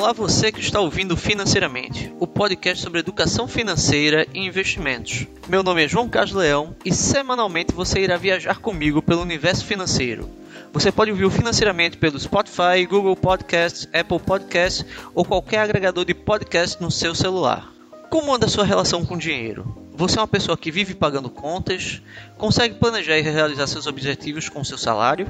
Olá você que está ouvindo Financeiramente, o podcast sobre educação financeira e investimentos. Meu nome é João Carlos Leão e semanalmente você irá viajar comigo pelo universo financeiro. Você pode ouvir Financeiramente pelo Spotify, Google Podcasts, Apple Podcasts ou qualquer agregador de podcast no seu celular. Como anda a sua relação com o dinheiro? Você é uma pessoa que vive pagando contas, consegue planejar e realizar seus objetivos com seu salário,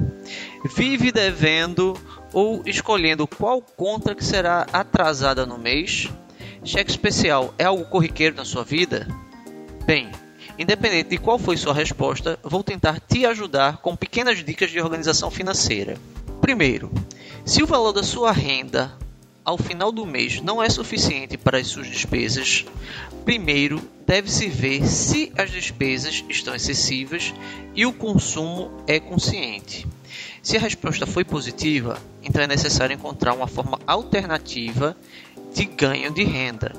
vive devendo ou escolhendo qual conta que será atrasada no mês? Cheque especial é algo corriqueiro na sua vida? Bem, independente de qual foi sua resposta, vou tentar te ajudar com pequenas dicas de organização financeira. Primeiro, se o valor da sua renda ao final do mês não é suficiente para as suas despesas, primeiro deve-se ver se as despesas estão excessivas e o consumo é consciente. Se a resposta foi positiva, então é necessário encontrar uma forma alternativa de ganho de renda,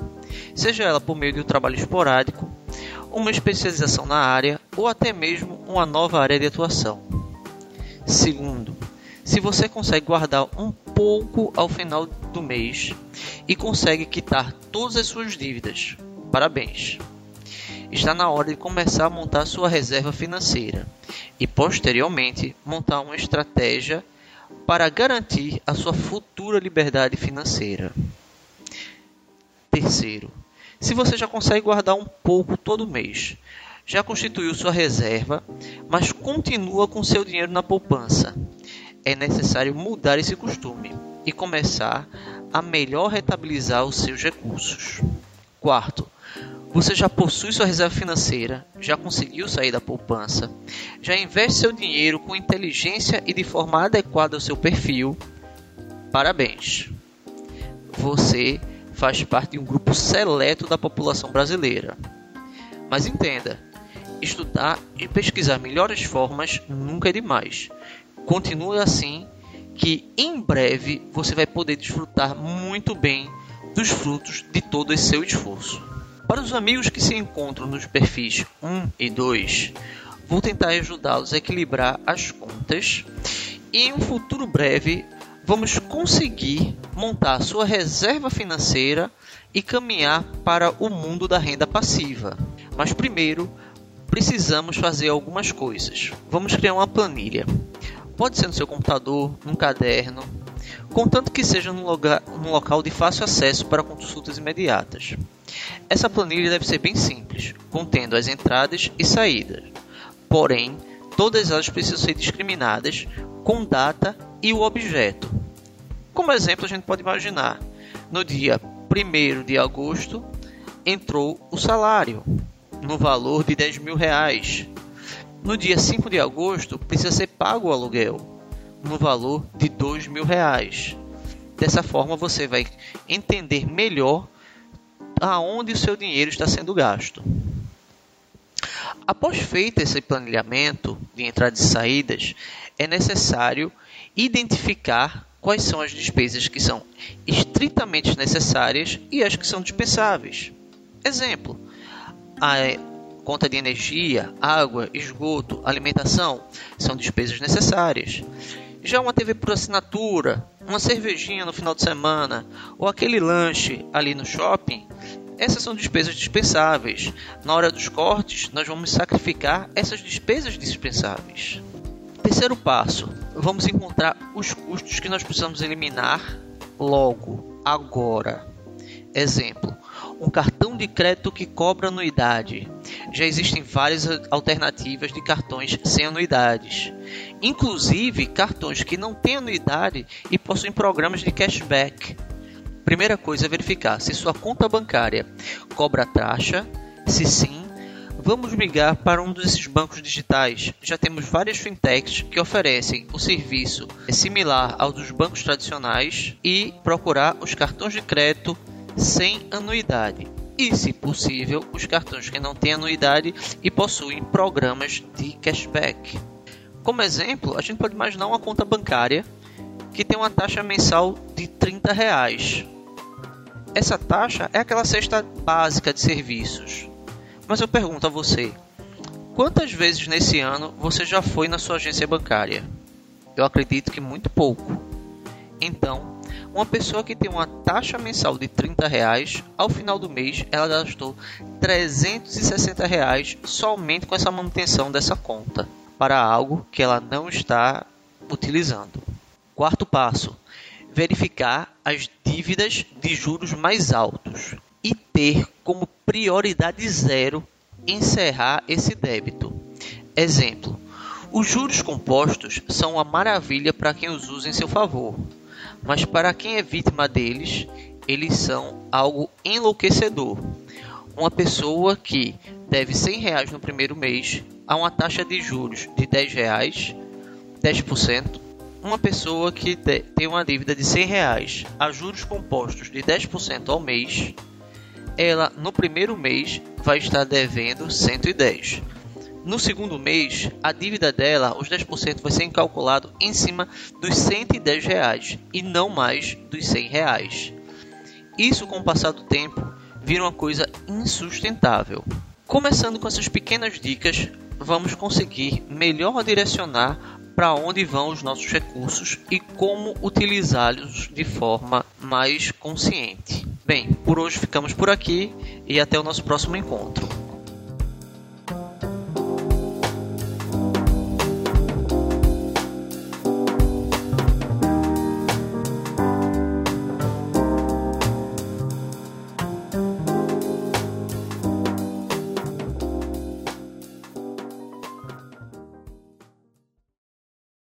seja ela por meio de um trabalho esporádico, uma especialização na área ou até mesmo uma nova área de atuação. Segundo, se você consegue guardar um pouco ao final do mês e consegue quitar todas as suas dívidas, parabéns! Está na hora de começar a montar sua reserva financeira e, posteriormente, montar uma estratégia para garantir a sua futura liberdade financeira. Terceiro, se você já consegue guardar um pouco todo mês, já constituiu sua reserva, mas continua com seu dinheiro na poupança, é necessário mudar esse costume e começar a melhor rentabilizar os seus recursos. Quarto, você já possui sua reserva financeira, já conseguiu sair da poupança, já investe seu dinheiro com inteligência e de forma adequada ao seu perfil. Parabéns! Você faz parte de um grupo seleto da população brasileira. Mas entenda, estudar e pesquisar melhores formas nunca é demais. Continue assim, que em breve você vai poder desfrutar muito bem dos frutos de todo esse seu esforço. Para os amigos que se encontram nos perfis 1 e 2, vou tentar ajudá-los a equilibrar as contas e em um futuro breve vamos conseguir montar sua reserva financeira e caminhar para o mundo da renda passiva. Mas primeiro, precisamos fazer algumas coisas. Vamos criar uma planilha. Pode ser no seu computador, num caderno, contanto que seja num, lugar, num local de fácil acesso para consultas imediatas. Essa planilha deve ser bem simples, contendo as entradas e saídas. Porém, todas elas precisam ser discriminadas com data e o objeto. Como exemplo, a gente pode imaginar: no dia 1 de agosto entrou o salário no valor de 10 mil reais. No dia 5 de agosto precisa ser pago o aluguel no valor de 2 mil reais. Dessa forma você vai entender melhor aonde o seu dinheiro está sendo gasto. Após feito esse planejamento de entradas e saídas, é necessário identificar quais são as despesas que são estritamente necessárias e as que são dispensáveis. Exemplo: conta de energia, água, esgoto, alimentação são despesas necessárias. Já uma TV por assinatura, uma cervejinha no final de semana ou aquele lanche ali no shopping, essas são despesas dispensáveis. Na hora dos cortes, nós vamos sacrificar essas despesas dispensáveis. Terceiro passo, vamos encontrar os custos que nós precisamos eliminar logo, agora. Exemplo: um cartão de crédito que cobra anuidade. Já existem várias alternativas de cartões sem anuidades, inclusive cartões que não têm anuidade e possuem programas de cashback. Primeira coisa é verificar se sua conta bancária cobra taxa. Se sim, vamos migrar para um desses bancos digitais. Já temos várias fintechs que oferecem o serviço similar ao dos bancos tradicionais e procurar os cartões de crédito sem anuidade. E, se possível, os cartões que não têm anuidade e possuem programas de cashback. Como exemplo, a gente pode imaginar uma conta bancária que tem uma taxa mensal de 30 reais. Essa taxa é aquela cesta básica de serviços. Mas eu pergunto a você: quantas vezes nesse ano você já foi na sua agência bancária? Eu acredito que muito pouco. Então, Uma pessoa que tem uma taxa mensal de 30 reais, ao final do mês ela gastou 360 reais somente com essa manutenção dessa conta para algo que ela não está utilizando. Quarto passo: verificar as dívidas de juros mais altos e ter como prioridade zero encerrar esse débito. Exemplo: os juros compostos são uma maravilha para quem os usa em seu favor, mas para quem é vítima deles, eles são algo enlouquecedor. Uma pessoa que deve 100 reais no primeiro mês a uma taxa de juros de 10 reais, 10%, uma pessoa que tem uma dívida de 100 reais a juros compostos de 10% ao mês, ela no primeiro mês vai estar devendo 110. No segundo mês, a dívida dela, os 10% vai ser calculado em cima dos 110 reais e não mais dos 100 reais. Isso, com o passar do tempo, vira uma coisa insustentável. Começando com essas pequenas dicas, vamos conseguir melhor direcionar para onde vão os nossos recursos e como utilizá-los de forma mais consciente. Bem, por hoje ficamos por aqui e até o nosso próximo encontro.